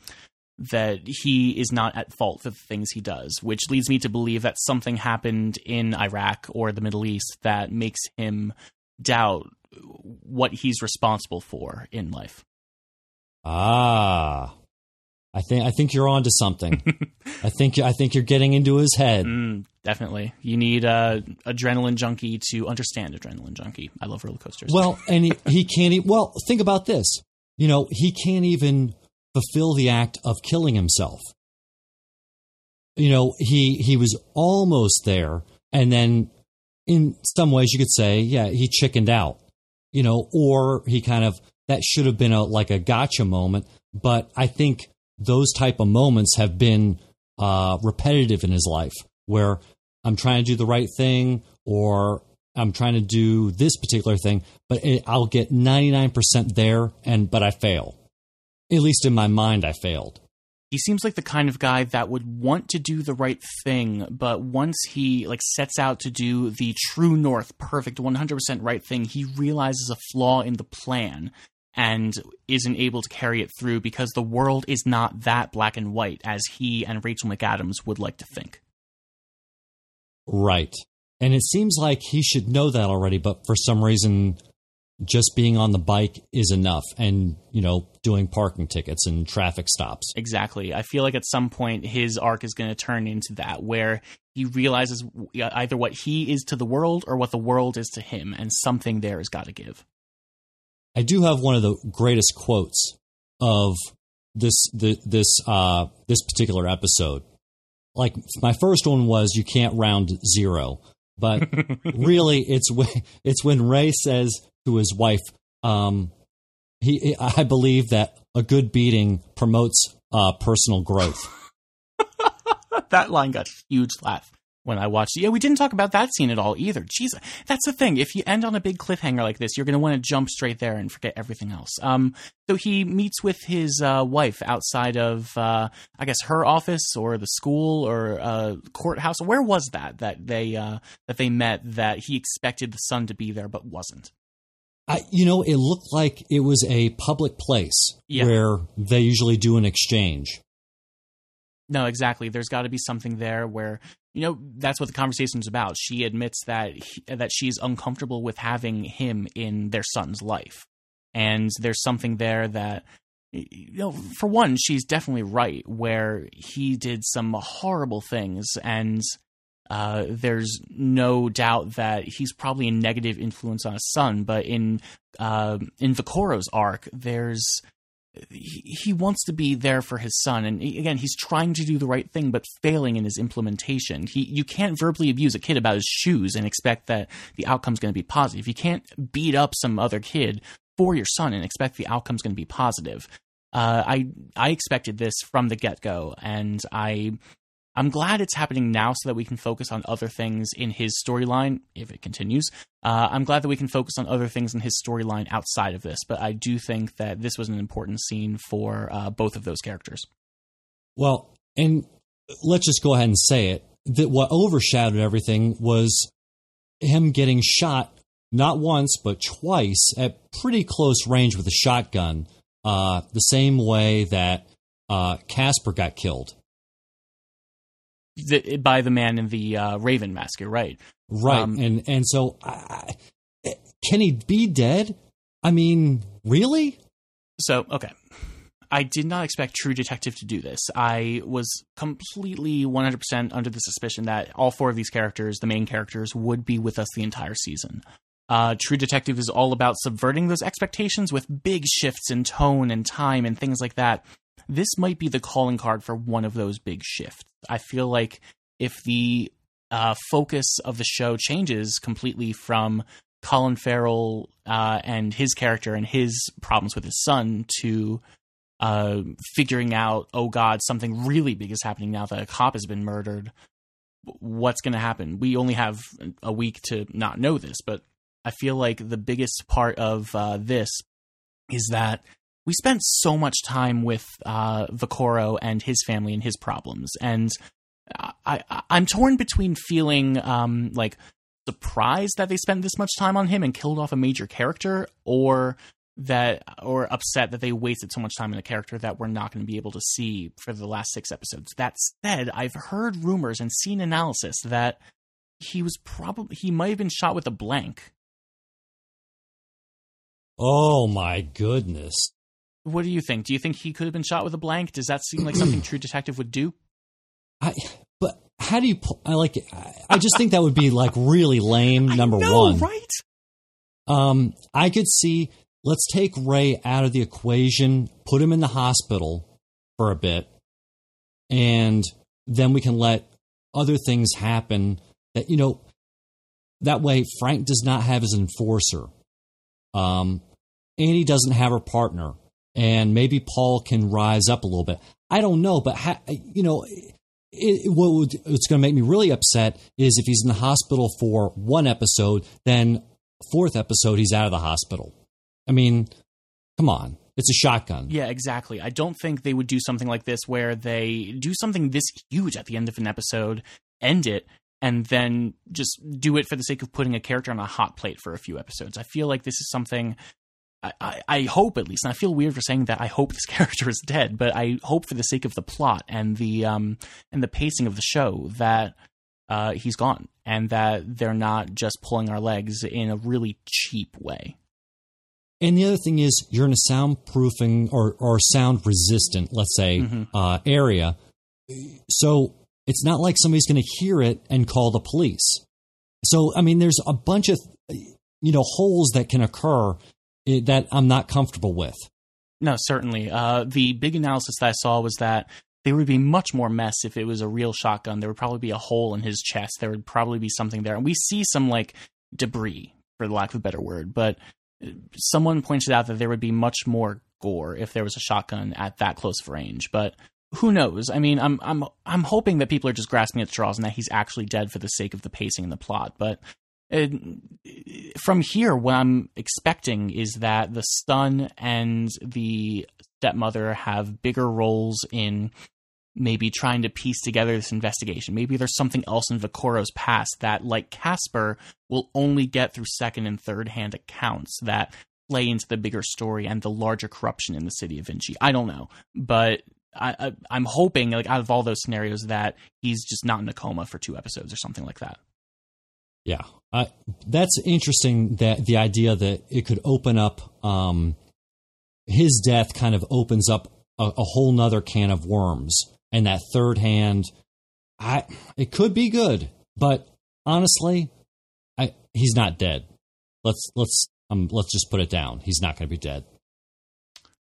that he is not at fault for the things he does, which leads me to believe that something happened in Iraq or the Middle East that makes him doubt what he's responsible for in life. Ah, I think I think you're onto something. (laughs) I think I think you're getting into his head. Mm, definitely. You need a adrenaline junkie to understand adrenaline junkie. I love roller coasters. Well, and he, he can't. e- Well, think about this. You know, he can't even fulfill the act of killing himself. You know, he he was almost there, and then in some ways, you could say, yeah, he chickened out, you know, or he kind of that should have been a like a gotcha moment. But I think those type of moments have been uh, repetitive in his life, where I'm trying to do the right thing, or I'm trying to do this particular thing, but it, I'll get 99% there, and but I fail. At least in my mind, I failed he seems like the kind of guy that would want to do the right thing but once he like sets out to do the true north perfect 100% right thing he realizes a flaw in the plan and isn't able to carry it through because the world is not that black and white as he and Rachel McAdams would like to think. Right. And it seems like he should know that already but for some reason just being on the bike is enough and you know doing parking tickets and traffic stops. Exactly. I feel like at some point his arc is going to turn into that where he realizes either what he is to the world or what the world is to him and something there has got to give i do have one of the greatest quotes of this the, this uh this particular episode like my first one was you can't round zero but (laughs) really it's when it's when ray says to his wife. Um, he, I believe that a good beating promotes uh, personal growth. (laughs) that line got a huge laugh when I watched it. Yeah, we didn't talk about that scene at all either. Jeez, that's the thing. If you end on a big cliffhanger like this, you're going to want to jump straight there and forget everything else. Um, so he meets with his uh, wife outside of, uh, I guess, her office or the school or uh, courthouse. Where was that that they uh, that they met? That he expected the son to be there but wasn't. I, you know, it looked like it was a public place yeah. where they usually do an exchange. No, exactly. There's got to be something there where you know that's what the conversation is about. She admits that he, that she's uncomfortable with having him in their son's life, and there's something there that you know. For one, she's definitely right. Where he did some horrible things, and uh, there's no doubt that he's probably a negative influence on his son, but in uh, in Velcoro's arc, there's he, wants to be there for his son, and again, he's trying to do the right thing, but failing in his implementation. He you can't verbally abuse a kid about his shoes and expect that the outcome's going to be positive. You can't beat up some other kid for your son and expect the outcome's going to be positive. Uh, I I expected this from the get go, and I I'm glad it's happening now so that we can focus on other things in his storyline if it continues. Uh, I'm glad that we can focus on other things in his storyline outside of this, but I do think that this was an important scene for uh, both of those characters. Well, and let's just go ahead and say it that what overshadowed everything was him getting shot not once but twice at pretty close range with a shotgun, uh, the same way that uh, Casper got killed the, by the man in the uh, Raven mask. You're right. Right, um, and and so I, can he be dead? I mean, really? So okay. I did not expect True Detective to do this. I was completely 100% under the suspicion that all four of these characters, the main characters, would be with us the entire season. Uh, True Detective is all about subverting those expectations with big shifts in tone and time and things like that this might be the calling card for one of those big shifts. I feel like if the uh, focus of the show changes completely from Colin Farrell uh, and his character and his problems with his son to uh, figuring out, oh God, something really big is happening now that a cop has been murdered. What's going to happen? We only have a week to not know this, but I feel like the biggest part of uh, this is that we spent so much time with uh, and his family and his problems, and I, am torn between feeling um, like surprised that they spent this much time on him and killed off a major character, or that or upset that they wasted so much time on a character that we're not going to be able to see for the last six episodes. That said, I've heard rumors and seen analysis that he was probably he might have been shot with a blank. Oh my goodness. What do you think? Do you think he could have been shot with a blank? Does that seem like something (clears throat) True Detective would do? I, but how do you? I like. I just think that would be like really lame. Number know, one, right? Um, I could see. Let's take Ray out of the equation, put him in the hospital for a bit, and then we can let other things happen. That you know, that way Frank does not have his enforcer. Um, Annie doesn't have her partner, and maybe Paul can rise up a little bit. I don't know, but ha- you know, it, what would, what's going to make me really upset is if he's in the hospital for one episode, then fourth episode he's out of the hospital. I mean, come on. It's a shotgun. Yeah, exactly. I don't think they would do something like this where they do something this huge at the end of an episode, end it, and then just do it for the sake of putting a character on a hot plate for a few episodes. I feel like this is something. I, I, I hope at least, and I feel weird for saying that I hope this (laughs) character is dead, but I hope for the sake of the plot and the um and the pacing of the show that uh, he's gone and that they're not just pulling our legs in a really cheap way. And the other thing is, you're in a soundproofing or, or sound resistant, let's say, Mhm. uh, area. So it's not like somebody's going to hear it and call the police. So, I mean, there's a bunch of, you know, holes that can occur that I'm not comfortable with. No, certainly. Uh, the big analysis that I saw was that there would be much more mess if it was a real shotgun. There would probably be a hole in his chest. There would probably be something there. And we see some like debris, for the lack of a better word. But uh, someone pointed out that there would be much more gore if there was a shotgun at that close of range. But who knows? I mean, I'm I'm I'm hoping that people are just grasping at straws and that he's actually dead for the sake of the pacing and the plot. But from here, what I'm expecting is that the son and the stepmother have bigger roles in maybe trying to piece together this investigation. Maybe there's something else in Velcoro's past that, like Casper, will only get through second and third hand accounts that play into the bigger story and the larger corruption in the city of Vinci. I don't know, but I, I, I'm hoping, like out of all those scenarios, that he's just not in a coma for two episodes or something like that. Yeah, uh, that's interesting. That the idea that it could open up um, his death kind of opens up a, a whole nother can of worms, and that third hand, I it could be good, but honestly, I he's not dead. Let's let's um let's just put it down. He's not going to be dead.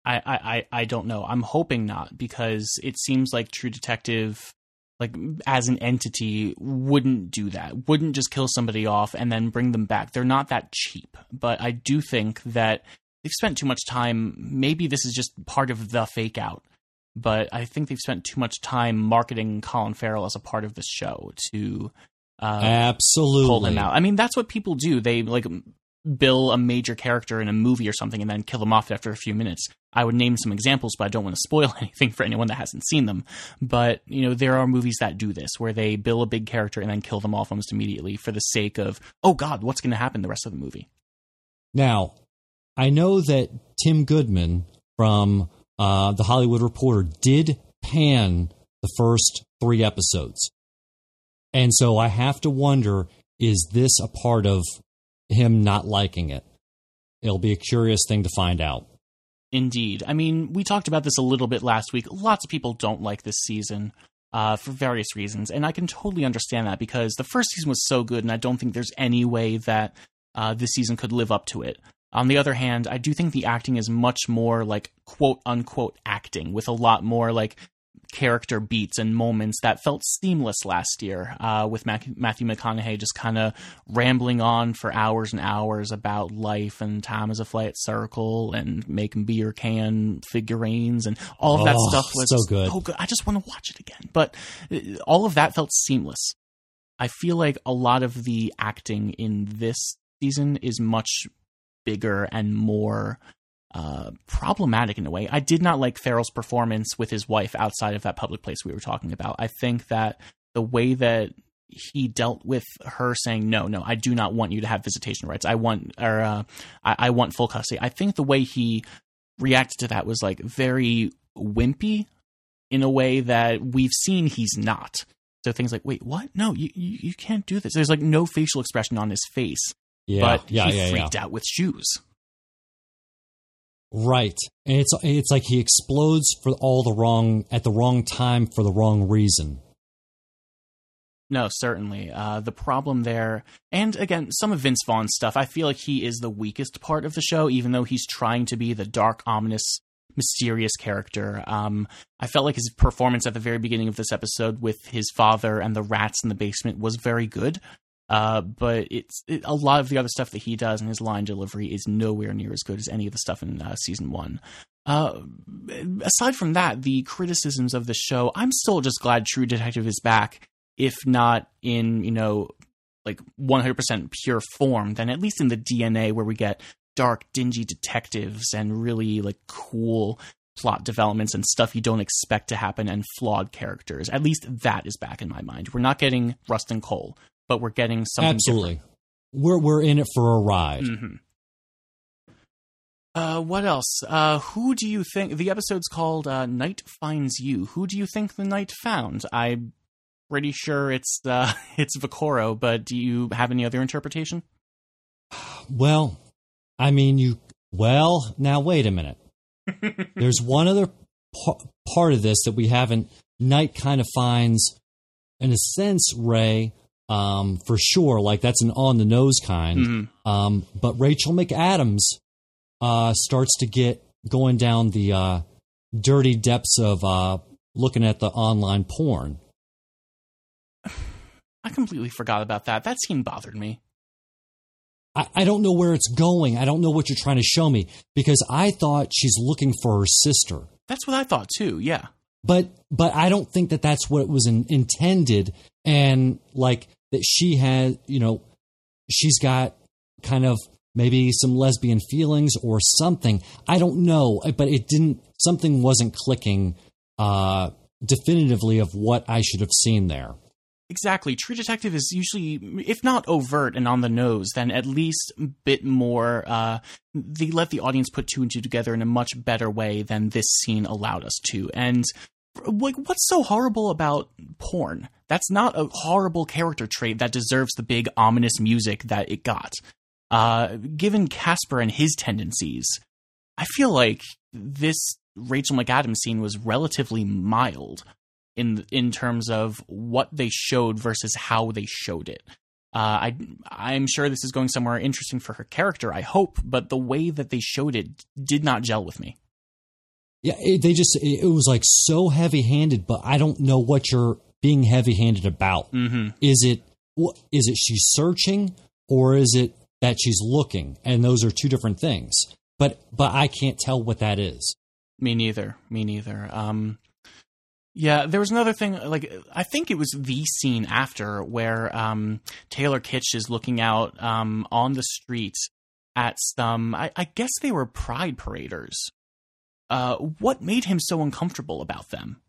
I, I, I I don't know. I'm hoping not because it seems like True Detective, like as an entity, wouldn't do that. Wouldn't just kill somebody off and then bring them back. They're not that cheap. But I do think that they've spent too much time. Maybe this is just part of the fake out. But I think they've spent too much time marketing Colin Farrell as a part of the show to uh, Absolutely. pull him out. I mean, that's what people do. They like bill a major character in a movie or something and then kill them off after a few minutes. I would name some examples, but I don't want to spoil (laughs) anything for anyone that hasn't seen them. But, you know, there are movies that do this where they bill a big character and then kill them off almost immediately for the sake of, oh God, what's going to happen the rest of the movie? Now, I know that Tim Goodman from uh, the Hollywood Reporter did pan the first three episodes. And so I have to wonder is this a part of him not liking it? It'll be a curious thing to find out. Indeed. I mean, we talked about this a little bit last week. Lots of people don't like this season uh, for various reasons, and I can totally understand that because the first season was so good, and I don't think there's any way that uh, this season could live up to it. On the other hand, I do think the acting is much more like quote unquote acting, with a lot more like character beats and moments that felt seamless last year, uh, with Matthew McConaughey just kind of rambling on for hours and hours about life and time as a flat circle and making beer can figurines and all of that Oh, stuff was so good. Oh, good. I just want to watch it again. But uh, all of that felt seamless. I feel like a lot of the acting in this season is much bigger and more uh, problematic in a way. I did not like Farrell's performance with his wife outside of that public place we were talking about. I think that the way that he dealt with her saying no no i do not want you to have visitation rights. I want or uh, I, I want full custody. I think the way he reacted to that was like very wimpy in a way that we've seen he's not. So things like wait what? No you, you, you can't do this. There's like no facial expression on his face. Yeah, but yeah, he yeah, yeah. freaked out with shoes Right. And it's it's like he explodes for all the wrong at the wrong time for the wrong reason. No, certainly. Uh, the problem there, and again, some of Vince Vaughn's stuff, I feel like he is the weakest part of the show, even though he's trying to be the dark, ominous, mysterious character. Um, I felt like his performance at the very beginning of this episode with his father and the rats in the basement was very good. Uh, but it's it, a lot of the other stuff that he does and his line delivery is nowhere near as good as any of the stuff in uh, season one. Uh, aside from that, the criticisms of the show, I'm still just glad True Detective is back. If not in you know like 100% pure form, then at least in the DNA where we get dark, dingy detectives and really like cool plot developments and stuff you don't expect to happen and flawed characters. At least that is back in my mind. We're not getting Rust and Cole, but we're getting something Absolutely. different. We're we're in it for a ride. hmm Uh, what else? Uh, who do you think the episode's called uh, "Night Finds You"? Who do you think the night found? I'm pretty sure it's uh, (laughs) it's Velcoro, but do you have any other interpretation? Well, I mean, you. Well, now wait a minute. (laughs) There's one other pa- part of this that we haven't. Night kind of finds, in a sense, Ray, um, for sure. Like that's an on the nose kind. Mhm. Um, but Rachel McAdams uh, starts to get going down the uh, dirty depths of uh, looking at the online porn. (sighs) I completely forgot about that. That scene bothered me. I, I don't know where it's going. I don't know what you're trying to show me because I thought she's looking for her sister. That's what I thought too. Yeah. but but I don't think that that's what it was in, intended, and like that she had, you know, she's got kind of maybe some lesbian feelings or something. I don't know, but it didn't. Something wasn't clicking uh, definitively of what I should have seen there. Exactly. True Detective is usually, if not overt and on the nose, then at least a bit more. Uh, they let the audience put two and two together in a much better way than this scene allowed us to. And like, what's so horrible about porn? That's not a horrible character trait that deserves the big ominous music that it got. Uh, given Casper and his tendencies, I feel like this Rachel McAdams scene was relatively mild in in terms of what they showed versus how they showed it. Uh, I I'm sure this is going somewhere interesting for her character. I hope, but the way that they showed it did not gel with me. Yeah, it, they just it, it was like so heavy handed, but I don't know what you're being heavy handed about. Mm-hmm. Is it is it she's searching or is it that she's looking? And those are two different things. But but I can't tell what that is. Me neither. Me neither. Um, yeah, there was another thing. Like I think it was the scene after where um, Taylor Kitsch is looking out um, on the street at some. I, I guess they were pride paraders. Uh, what made him so uncomfortable about them?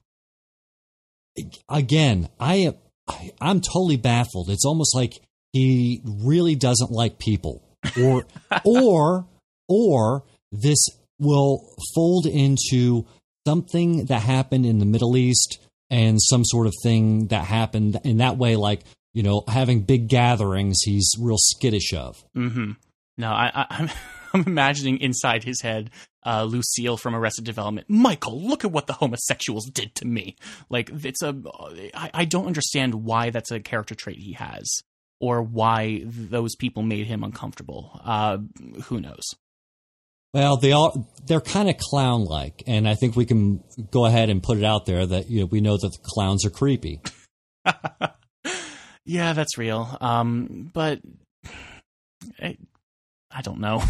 Again, I am I, I'm totally baffled. It's almost like he really doesn't like people, or (laughs) or or this will fold into something that happened in the Middle East and some sort of thing that happened in that way, like you know, having big gatherings. He's real skittish of. Mm-hmm. No, I, I, I'm (laughs) I'm imagining inside his head uh, Lucille from Arrested Development. Michael, look at what the homosexuals did to me. Like it's a, I, I don't understand why that's a character trait he has, or why those people made him uncomfortable. Uh, who knows? Well, they all they're kind of clown like, and I think we can go ahead and put it out there that you know we know that the clowns are creepy. (laughs) (laughs) yeah, that's real. Um, but I, don't know.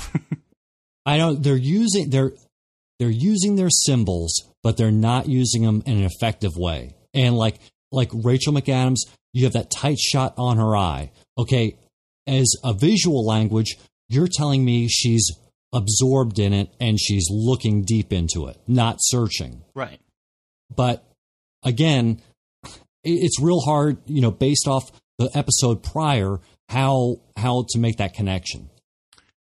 I don't. They're using they're they're using their symbols, but they're not using them in an effective way. And like like Rachel McAdams, you have that tight shot on her eye. Okay, as a visual language, you're telling me she's absorbed in it and she's looking deep into it, not searching. right. But again, it's real hard, you know, based off the episode prior, how how to make that connection.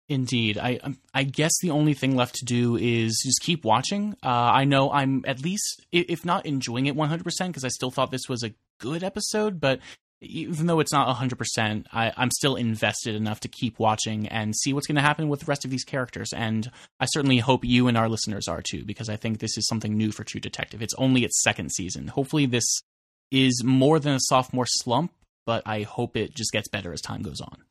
Indeed, I um, I guess the only thing left to do is just keep watching. Uh, I know I'm at least, if not enjoying it 100, percent because I still thought this was a good episode. But even though it's not 100, percent I'm still invested enough to keep watching and see what's going to happen with the rest of these characters. And I certainly hope you and our listeners are too, because I think this is something new for True Detective. It's only its second season. Hopefully, this is more than a sophomore slump, but I hope it just gets better as time goes on.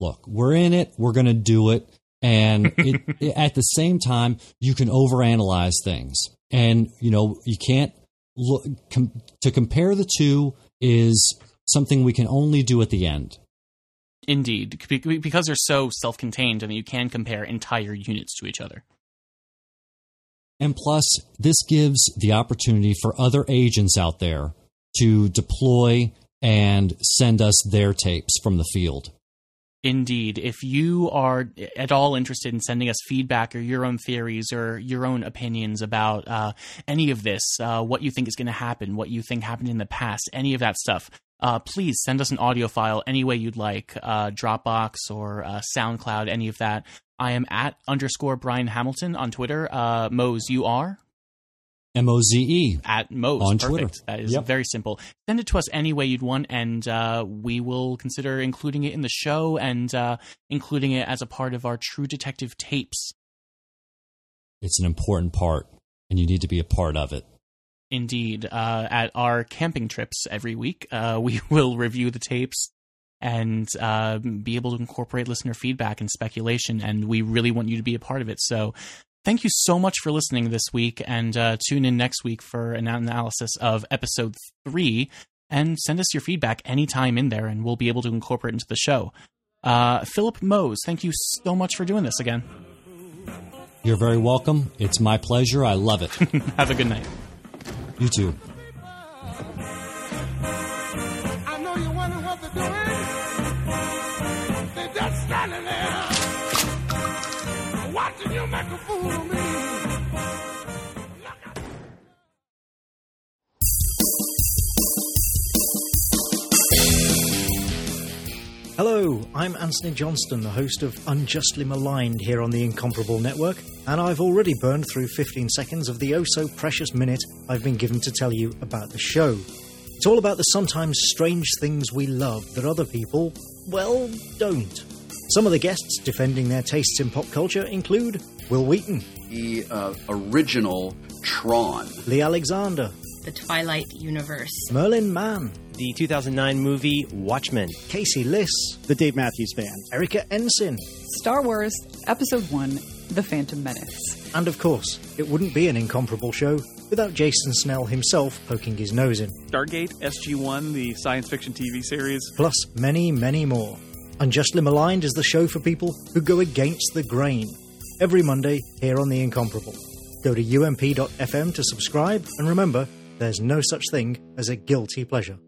Look, we're in it, we're going to do it. And (laughs) it, it- at the same time, you can overanalyze things. And, you know, you can't look com- to compare the two is something we can only do at the end. Indeed, because they're so self-contained and you can compare entire units to each other. And plus, this gives the opportunity for other agents out there to deploy and send us their tapes from the field. Indeed. If you are at all interested in sending us feedback or your own theories or your own opinions about uh, any of this, uh, what you think is going to happen, what you think happened in the past, any of that stuff, uh, please send us an audio file any way you'd like uh, Dropbox or uh, SoundCloud, any of that. I am at underscore Brian Hamilton on Twitter. Uh, Moze, you are? M O Z E. At Moze. On Perfect. Twitter. That is Yep. very simple. Send it to us any way you'd want, and uh, we will consider including it in the show and uh, including it as a part of our True Detective tapes. It's an important part, and you need to be a part of it. Indeed. Uh, at our camping trips every week, uh, (laughs) we will review the tapes and uh, be able to incorporate listener feedback and speculation, and we really want you to be a part of it. So, thank you so much for listening this week, and uh, tune in next week for an analysis of episode three. And send us your feedback anytime in there, and we'll be able to incorporate into the show. Uh, Philip Moze, thank you so much for doing this again. You're very welcome. It's my pleasure. I love it. (laughs) Have a good night. you too. Hello, I'm Anthony Johnston, the host of Unjustly Maligned here on the Incomparable Network, and I've already burned through 15 seconds of the oh so precious minute I've been given to tell you about the show. It's all about the sometimes strange things we love that other people, well, don't. Some of the guests defending their tastes in pop culture include Wil Wheaton, the uh, original Tron. Lee Alexander, the Twilight universe. Merlin Mann, the 2009 movie Watchmen, Casey Liss, the Dave Matthews Band, Erika Ensign, Star Wars Episode 1 The Phantom Menace. and of course, it wouldn't be an incomparable show without Jason Snell himself poking his nose in. Stargate SG1, the science fiction TV series. plus many, many more. Unjustly Maligned is the show for people who go against the grain. Every Monday here on The Incomparable. Go to ump.fm to subscribe, and remember, there's no such thing as a guilty pleasure.